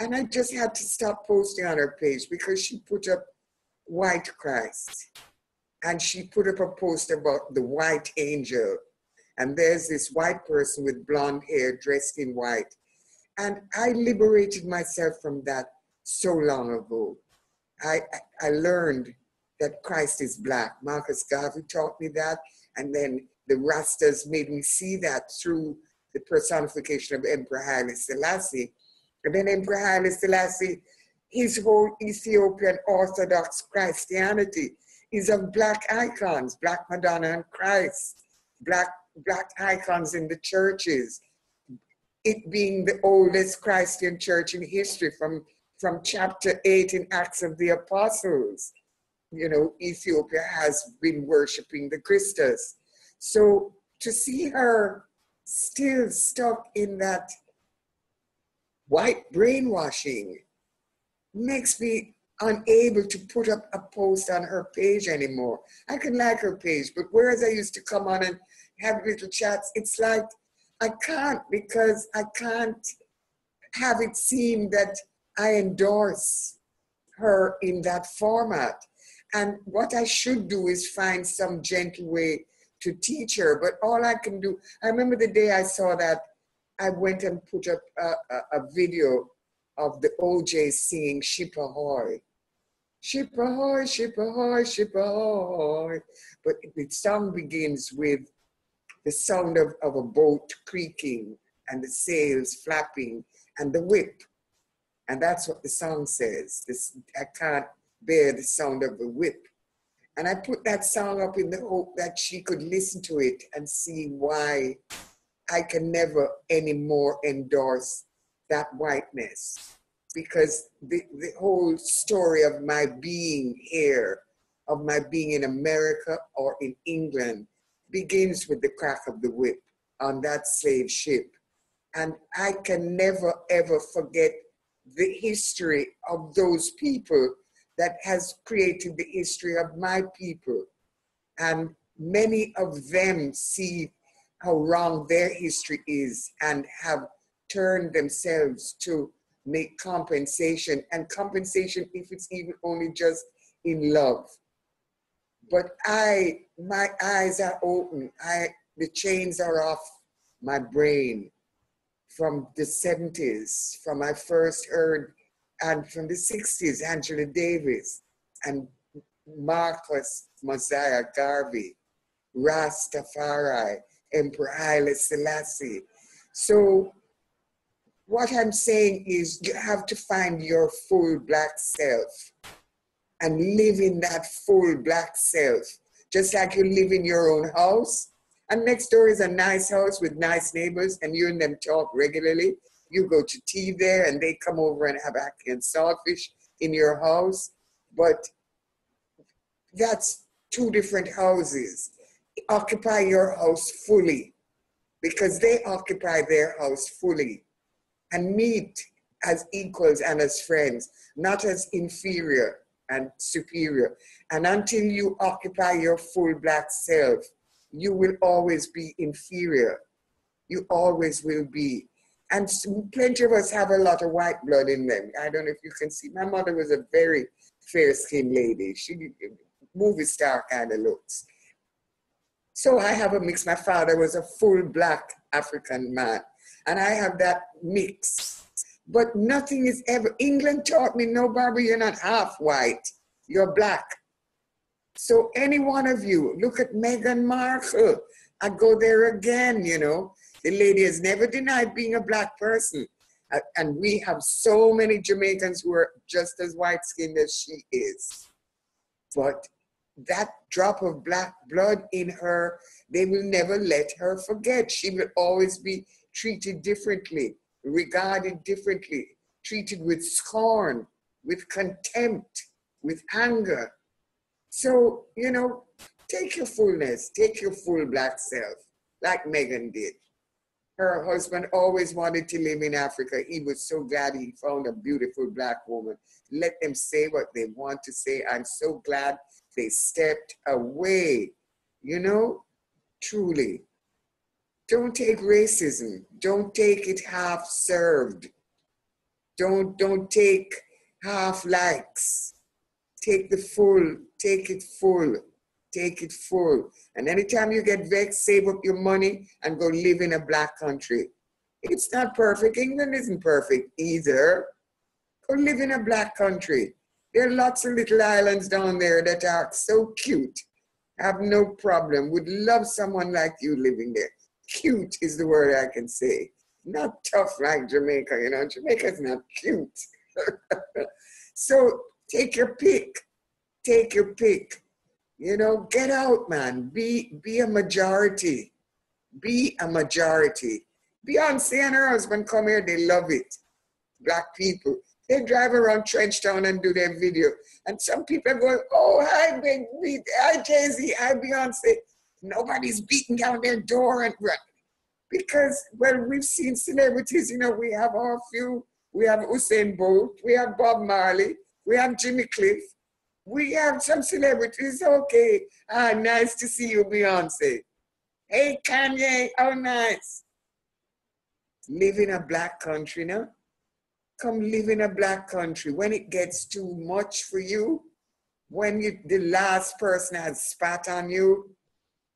and I just had to stop posting on her page because she put up white Christ. And she put up a post about the white angel. And there's this white person with blonde hair dressed in white. And I liberated myself from that so long ago. I, I learned that Christ is black. Marcus Garvey taught me that. And then the Rastas made me see that through the personification of Emperor Haile Selassie and then Emperor Haile Selassie, his whole Ethiopian Orthodox Christianity is of black icons, black Madonna and Christ, black, black icons in the churches. It being the oldest Christian church in history from, from chapter 8 in Acts of the Apostles. You know, Ethiopia has been worshiping the Christus. So to see her still stuck in that white brainwashing makes me unable to put up a post on her page anymore. I can like her page, but whereas I used to come on and have little chats, it's like I can't because I can't have it seem that I endorse her in that format. And what I should do is find some gentle way to teach her. But all I can do, I remember the day I saw that, I went and put up a, a, a video of the O'Jays singing Ship Ahoy. Ship ahoy, ship ahoy, ship ahoy. But the song begins with the sound of, of a boat creaking and the sails flapping and the whip. And that's what the song says. This, I can't bear the sound of the whip. And I put that song up in the hope that she could listen to it and see why I can never anymore endorse that whiteness. Because the, the whole story of my being here, of my being in America or in England, begins with the crack of the whip on that slave ship. And I can never ever forget the history of those people that has created the history of my people. And many of them see how wrong their history is and have turned themselves to make compensation and compensation if it's even only just in love. But I, my eyes are open. I, the chains are off my brain from the 70s, from I first heard, and from the 60s, Angela Davis and Marcus Mosiah Garvey, Rastafari, Emperor Haile Selassie. So what I'm saying is you have to find your full black self and live in that full black self, just like you live in your own house. And next door is a nice house with nice neighbors, and you and them talk regularly. You go to tea there, and they come over and have ackee and saltfish in your house. But that's two different houses. Occupy your house fully because they occupy their house fully and meet as equals and as friends, not as inferior and superior. And until you occupy your full black self, you will always be inferior. You always will be. And plenty of us have a lot of white blood in them. I don't know if you can see. My mother was a very fair skinned lady. She movie star kind of looks. So I have a mix. My father was a full black African man, and I have that mix. But nothing is ever, England taught me, no, Barbara, you're not half white, you're black. So any one of you, look at Meghan Markle. I go there again, you know. The lady has never denied being a black person. And we have so many Jamaicans who are just as white skinned as she is. But that drop of black blood in her, they will never let her forget. She will always be treated differently, regarded differently, treated with scorn, with contempt, with anger. So, you know, take your fullness, take your full black self, like Meghan did. Her husband always wanted to live in Africa. He was so glad he found a beautiful black woman. Let them say what they want to say. I'm so glad they stepped away, you know, truly. Don't take racism. Don't take it half served. Don't don't take half likes. Take the full take it full. Take it full. And anytime you get vexed, save up your money and go live in a black country. It's not perfect. England isn't perfect either. Go live in a black country. There are lots of little islands down there that are so cute. Have no problem. Would love someone like you living there. Cute is the word I can say. Not tough like Jamaica, you know. Jamaica's not cute. [laughs] so take your pick take your pick. You know, get out, man. Be be a majority. Be a majority. Beyonce and her husband come here, they love it. Black people. They drive around Trenchtown and do their video. And some people go, oh, hi, big, big hi, Jay-Z, hi, Beyonce. Nobody's beating down their door and. Because, well, we've seen celebrities, you know, we have our few, we have Usain Bolt, we have Bob Marley, we have Jimmy Cliff, we have some celebrities. Okay. Ah, nice to see you, Beyonce. Hey, Kanye. Oh, nice. Live in a black country now. come live in a black country. When it gets too much for you, when you the last person has spat on you,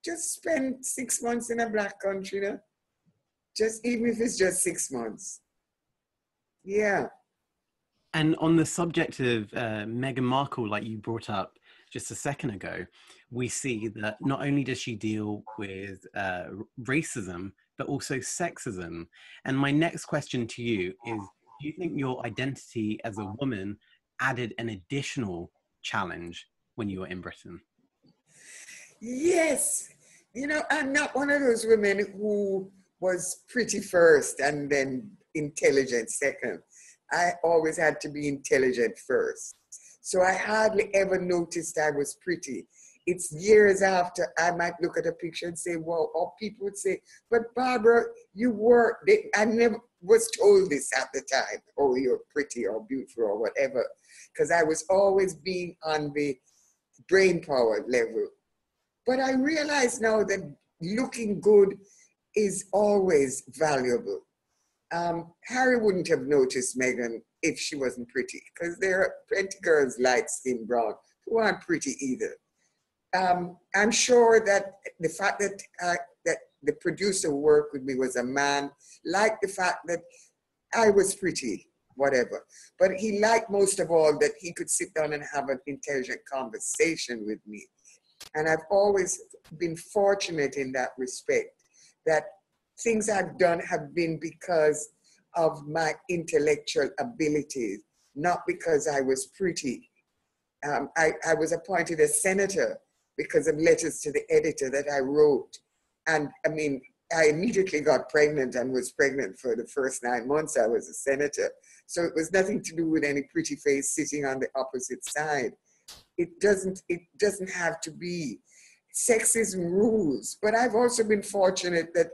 just spend six months in a black country, you know? Just even if it's just six months. Yeah. And on the subject of uh, Meghan Markle, like you brought up just a second ago, we see that not only does she deal with uh, racism, but also sexism. And my next question to you is Do you think your identity as a woman added an additional challenge when you were in Britain? Yes. You know, I'm not one of those women who was pretty first and then intelligent second. I always had to be intelligent first. So I hardly ever noticed I was pretty. It's years after I might look at a picture and say, well, or people would say, but Barbara, you were, they, I never was told this at the time, oh, you're pretty or beautiful or whatever, because I was always being on the brain power level. But I realize now that looking good is always valuable. Um, Harry wouldn't have noticed Meghan if she wasn't pretty, because there are plenty girls light skinned brown who aren't pretty either. Um, I'm sure that the fact that uh, that the producer who worked with me was a man liked the fact that I was pretty, whatever. But he liked most of all that he could sit down and have an intelligent conversation with me. And I've always been fortunate in that respect that things I've done have been because of my intellectual abilities, not because I was pretty. Um, I, I was appointed a senator because of letters to the editor that I wrote. And I mean, I immediately got pregnant and was pregnant for the first nine months I was a senator. So it was nothing to do with any pretty face sitting on the opposite side. It doesn't, it doesn't have to be. Sexism rules. But I've also been fortunate that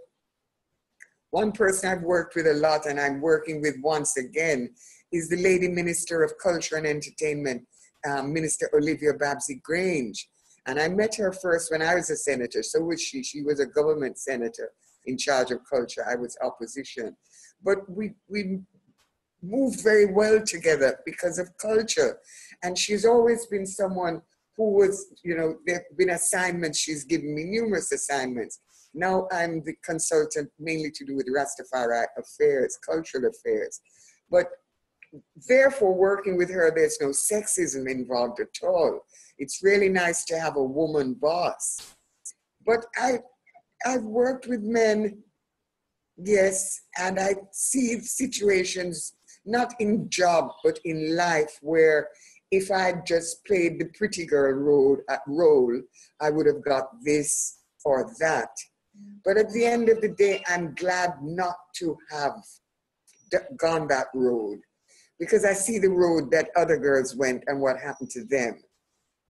one person I've worked with a lot and I'm working with once again is the Lady Minister of Culture and Entertainment, um, Minister Olivia Babsy Grange. And I met her first when I was a senator. So was she. She was a government senator in charge of culture. I was opposition. But we, we moved very well together because of culture. And she's always been someone who was, you know, there have been assignments. She's given me numerous assignments. Now I'm the consultant mainly to do with Rastafari affairs, cultural affairs. But therefore, working with her, there's no sexism involved at all. It's really nice to have a woman boss. But I, I've worked with men, yes, and I see situations, not in job, but in life, where if I would just played the pretty girl role, uh, role, I would have got this or that. But at the end of the day, I'm glad not to have gone that road because I see the road that other girls went and what happened to them.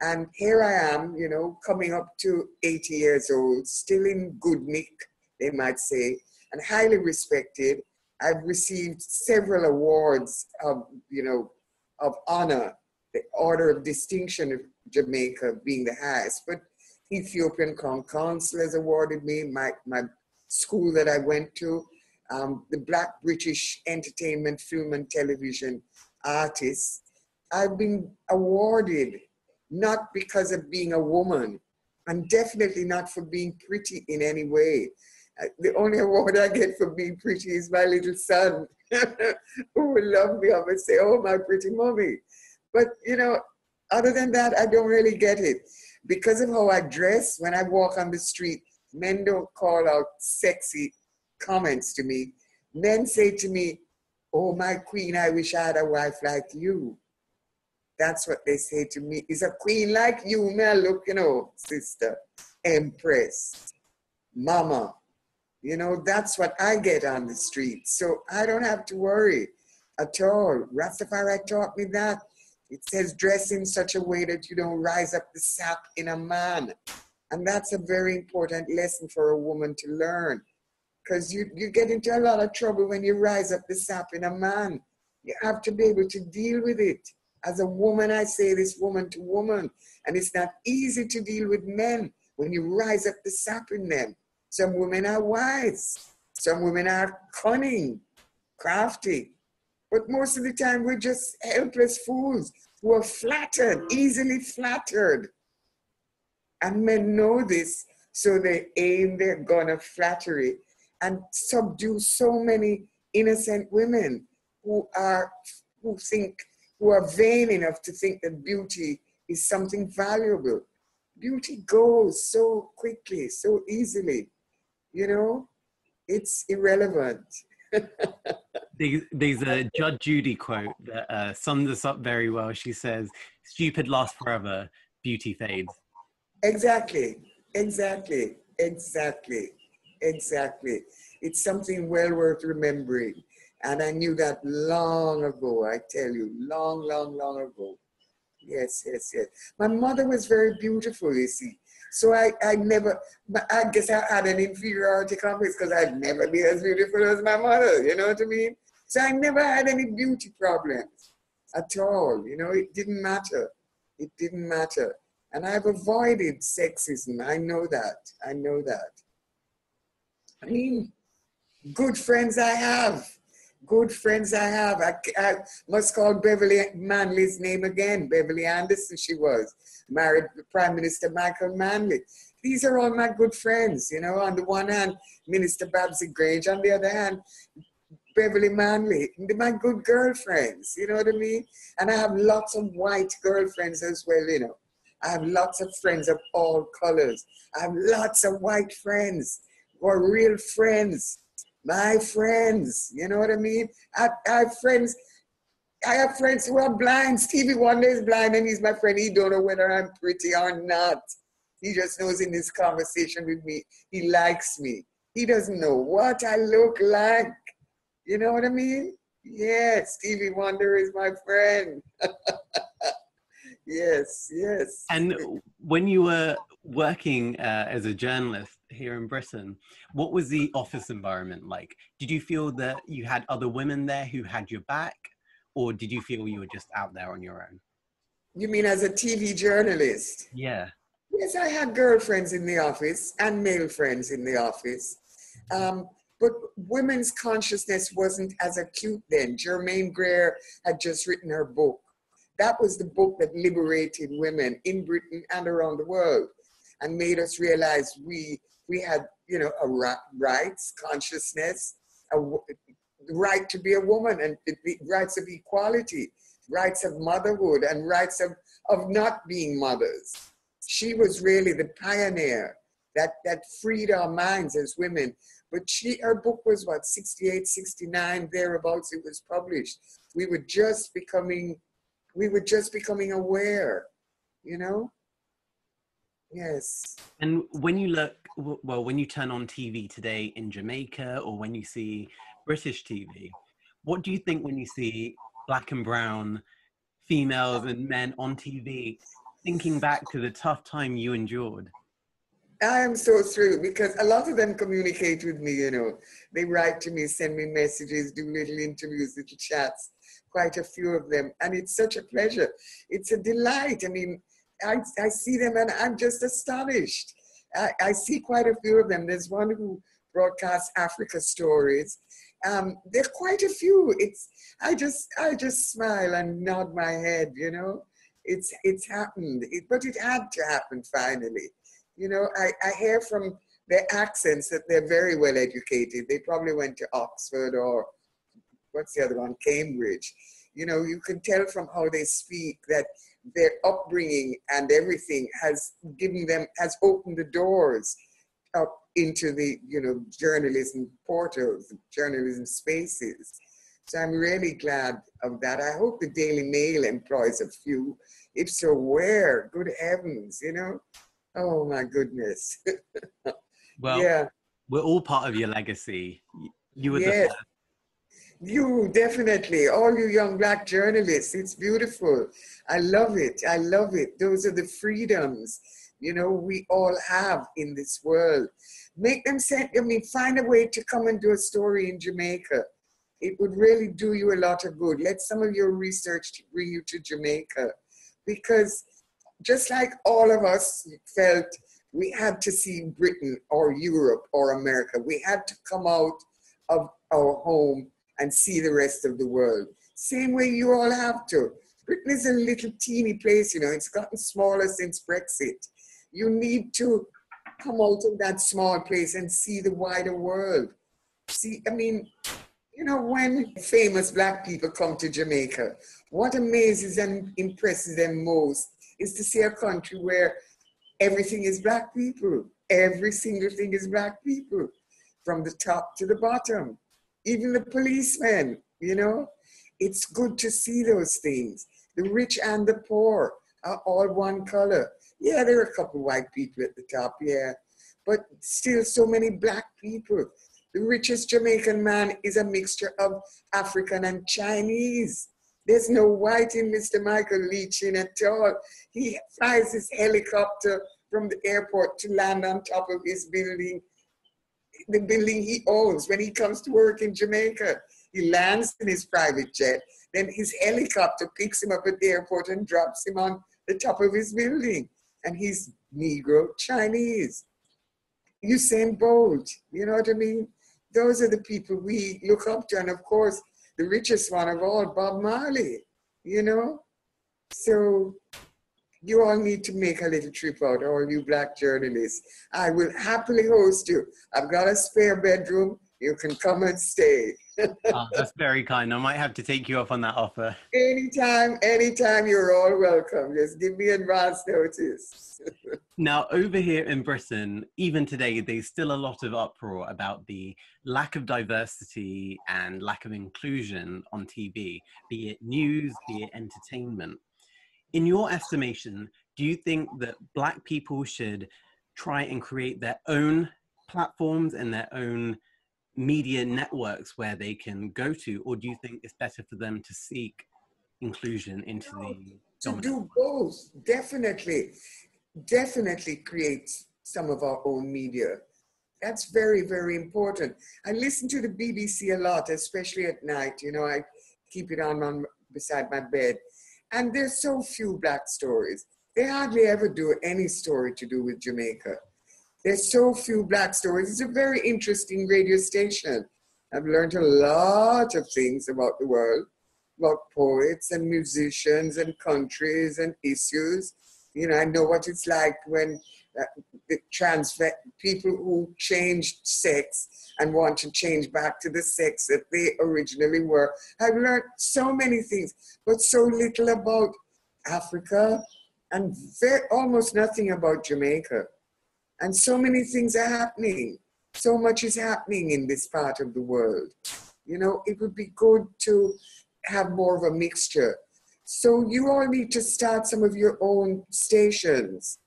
And here I am, you know, coming up to 80 years old, still in good nick, they might say, and highly respected. I've received several awards of, you know, of honor, the Order of Distinction of Jamaica being the highest. But Ethiopian Crown Council has awarded me, my, my school that I went to, um, the Black British Entertainment, Film and Television Artists. I've been awarded not because of being a woman, and definitely not for being pretty in any way. The only award I get for being pretty is my little son, [laughs] who will love me up and say, Oh, my pretty mommy. But, you know, other than that, I don't really get it. Because of how I dress, when I walk on the street, men don't call out sexy comments to me. Men say to me, Oh, my queen, I wish I had a wife like you. That's what they say to me. Is a queen like you, I look, you know, sister, empress, mama. You know, that's what I get on the street. So I don't have to worry at all. Rastafari taught me that. It says dress in such a way that you don't rise up the sap in a man. And that's a very important lesson for a woman to learn. Because you, you get into a lot of trouble when you rise up the sap in a man. You have to be able to deal with it. As a woman, I say this woman to woman. And it's not easy to deal with men when you rise up the sap in them. Some women are wise. Some women are cunning, crafty. But most of the time, we're just helpless fools who are flattered, easily flattered. And men know this, so they aim their gun of flattery and subdue so many innocent women who are who think who are vain enough to think that beauty is something valuable. Beauty goes so quickly, so easily. You know, it's irrelevant. [laughs] there's, a Judge Judy quote that uh, sums this up very well. She says, "Stupid lasts forever, beauty fades." Exactly, exactly, exactly, exactly. It's something well worth remembering. And I knew that long ago, I tell you, long, long, long ago. Yes, yes, yes. My mother was very beautiful, you see. So I, I never, I guess I had an inferiority complex because I'd never be as beautiful as my mother, you know what I mean? So I never had any beauty problems at all, you know, it didn't matter. It didn't matter. And I've avoided sexism. I know that. I know that. I mean, good friends I have. Good friends I have. I, I must call Beverly Manley's name again. Beverly Anderson, she was. Married Prime Minister Michael Manley. These are all my good friends, you know. On the one hand, Minister Babsy Grange. On the other hand, Beverly Manley. My good girlfriends, you know what I mean? And I have lots of white girlfriends as well, you know. I have lots of friends of all colors. I have lots of white friends who are real friends my friends. You know what I mean? I, I have friends. I have friends who are blind. Stevie Wonder is blind and he's my friend. He don't know whether I'm pretty or not. He just knows in this conversation with me, he likes me. He doesn't know what I look like. You know what I mean? Yes, Stevie Wonder is my friend. [laughs] yes, yes. And when you were working uh, as a journalist, here in Britain. What was the office environment like? Did you feel that you had other women there who had your back, or did you feel you were just out there on your own? You mean as a TV journalist? Yeah. Yes, I had girlfriends in the office and male friends in the office. Um, but women's consciousness wasn't as acute then. Germaine Greer had just written her book. That was the book that liberated women in Britain and around the world and made us realize we we had, you know, a rights consciousness, a right to be a woman and rights of equality, rights of motherhood and rights of, of not being mothers. She was really the pioneer that, that freed our minds as women. But she, her book was what, 68, 69, thereabouts, it was published. We were just becoming, we were just becoming aware, you know? Yes. And when you look, well, when you turn on TV today in Jamaica or when you see British TV, what do you think when you see black and brown females and men on TV thinking back to the tough time you endured? I am so thrilled because a lot of them communicate with me, you know. They write to me, send me messages, do little interviews, little chats, quite a few of them. And it's such a pleasure. It's a delight. I mean, I, I see them and I'm just astonished. I, I see quite a few of them. There's one who broadcasts Africa stories. Um, there are quite a few. It's I just I just smile and nod my head. You know, it's it's happened, it, but it had to happen finally. You know, I, I hear from their accents that they're very well educated. They probably went to Oxford or what's the other one, Cambridge. You know, you can tell from how they speak that their upbringing and everything has given them has opened the doors up into the you know journalism portals journalism spaces. So i'm really glad of that. I hope the daily mail employs a few if so where? Good heavens you know? Oh my goodness. [laughs] Well yeah. we're all part of your legacy. You were yes. the you definitely, all you young black journalists, it's beautiful. I love it. I love it. Those are the freedoms, you know, we all have in this world. Make them send, I mean, find a way to come and do a story in Jamaica. It would really do you a lot of good. Let some of your research bring you to Jamaica. Because just like all of us felt we had to see Britain or Europe or America, we had to come out of our home and see the rest of the world. Same way you all have to. Britain is a little teeny place, you know, it's gotten smaller since Brexit. You need to come out of that small place and see the wider world. See, I mean, you know, when famous black people come to Jamaica, what amazes and impresses them most is to see a country where everything is black people. Every single thing is black people, from the top to the bottom. Even the policemen, you know, it's good to see those things. The rich and the poor are all one color. Yeah, there are a couple white people at the top, yeah, but still so many black people. The richest Jamaican man is a mixture of African and Chinese. There's no white in Mr. Michael Lee-Chin at all. He flies his helicopter from the airport to land on top of his building, the building he owns when he comes to work in Jamaica. He lands in his private jet, then his helicopter picks him up at the airport and drops him on the top of his building. And he's Negro Chinese. Usain Bolt, you know what I mean? Those are the people we look up to. And of course, the richest one of all, Bob Marley, you know? So you all need to make a little trip out, all you black journalists. I will happily host you. I've got a spare bedroom. You can come and stay. oh, [laughs] that's very kind. I might have to take you up on that offer. Anytime, anytime, you're all welcome. Just give me advance notice. [laughs] now, over here in Britain, even today, there's still a lot of uproar about the lack of diversity and lack of inclusion on TV, be it news, be it entertainment. In your estimation, do you think that Black people should try and create their own platforms and their own media networks where they can go to, or do you think it's better for them to seek inclusion into no, the to do both? Definitely, definitely create some of our own media. That's very, very important. I listen to the BBC a lot, especially at night. You know, I keep it on, on beside my bed, and there's so few black stories. They hardly ever do any story to do with Jamaica. There's so few black stories. It's a very interesting radio station. I've learned a lot of things about the world, about poets and musicians and countries and issues. You know, I know what it's like when trans people who changed sex and want to change back to the sex that they originally were. I've learned so many things, but so little about Africa and very, almost nothing about Jamaica. And so many things are happening. So much is happening in this part of the world. You know, it would be good to have more of a mixture. So you all need to start some of your own stations,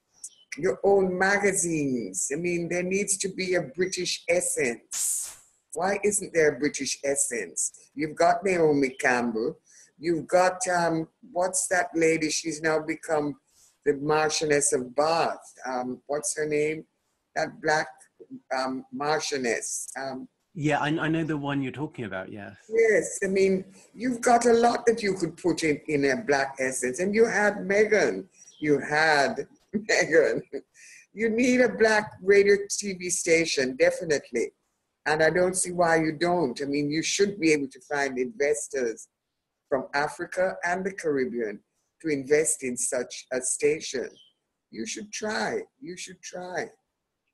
your own magazines. I mean, there needs to be a British essence. Why isn't there a British essence? You've got Naomi Campbell. You've got, um, what's that lady? She's now become the Marchioness of Bath. Um, what's her name? That black um, Marchioness. Um, yeah, I, I, know the one you're talking about. Yes. Yes, I mean you've got a lot that you could put in in a black essence, and you had Meghan, You had [laughs] Meghan. You need a black radio TV station, definitely. And I don't see why you don't. I mean, you should be able to find investors from Africa and the Caribbean to invest in such a station. You should try. You should try.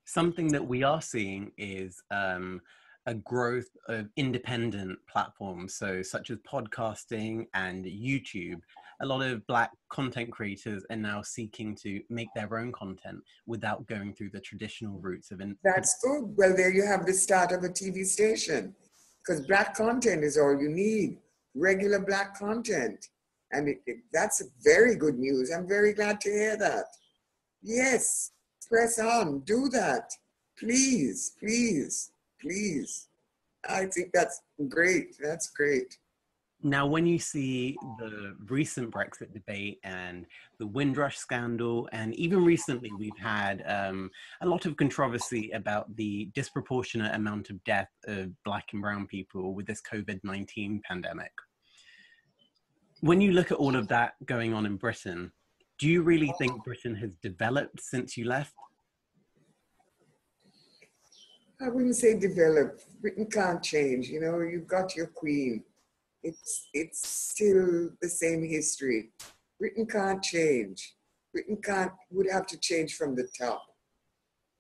Something that we are seeing is um, a growth of independent platforms, so such as podcasting and YouTube. A lot of Black content creators are now seeking to make their own content without going through the traditional routes of. That's good. Well, there you have the start of a TV station, because Black content is all you need. Regular Black content and it, it, that's very good news. I'm very glad to hear that. Yes, press on, do that. Please, please, please. I think that's great. That's great. Now, when you see the recent Brexit debate and the Windrush scandal, and even recently we've had um, a lot of controversy about the disproportionate amount of death of Black and Brown people with this COVID 19 pandemic when you look at all of that going on in Britain, do you really think Britain has developed since you left? I wouldn't say developed. Britain can't change. You know, you've got your queen. It's it's still the same history. Britain can't change. Britain can't would have to change from the top,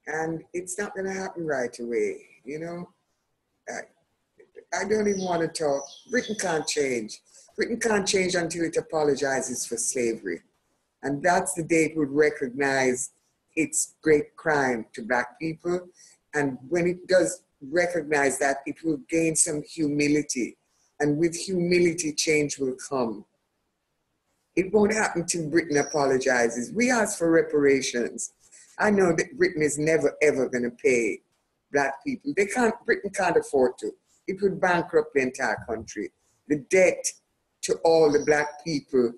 and it's not going to happen right away. You know, I, I don't even want to talk. Britain can't change. Britain can't change until it apologizes for slavery, and that's the day it would recognize its great crime to black people. And when it does recognize that, it will gain some humility and with humility, change will come. It won't happen till Britain apologizes. We ask for reparations. I know that Britain is never ever going to pay black people. They can't. Britain can't afford to. It would bankrupt the entire country. The debt to all the black people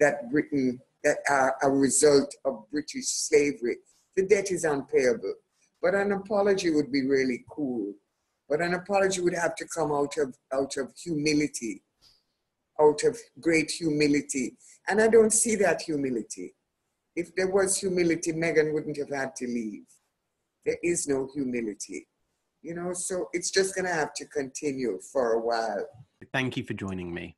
that Britain that are a result of British slavery, the debt is unpayable. But an apology would be really cool. But an apology would have to come out of out of humility, out of great humility. And I don't see that humility. If there was humility, Meghan wouldn't have had to leave. There is no humility. You know, so it's just gonna have to continue for a while. Thank you for joining me.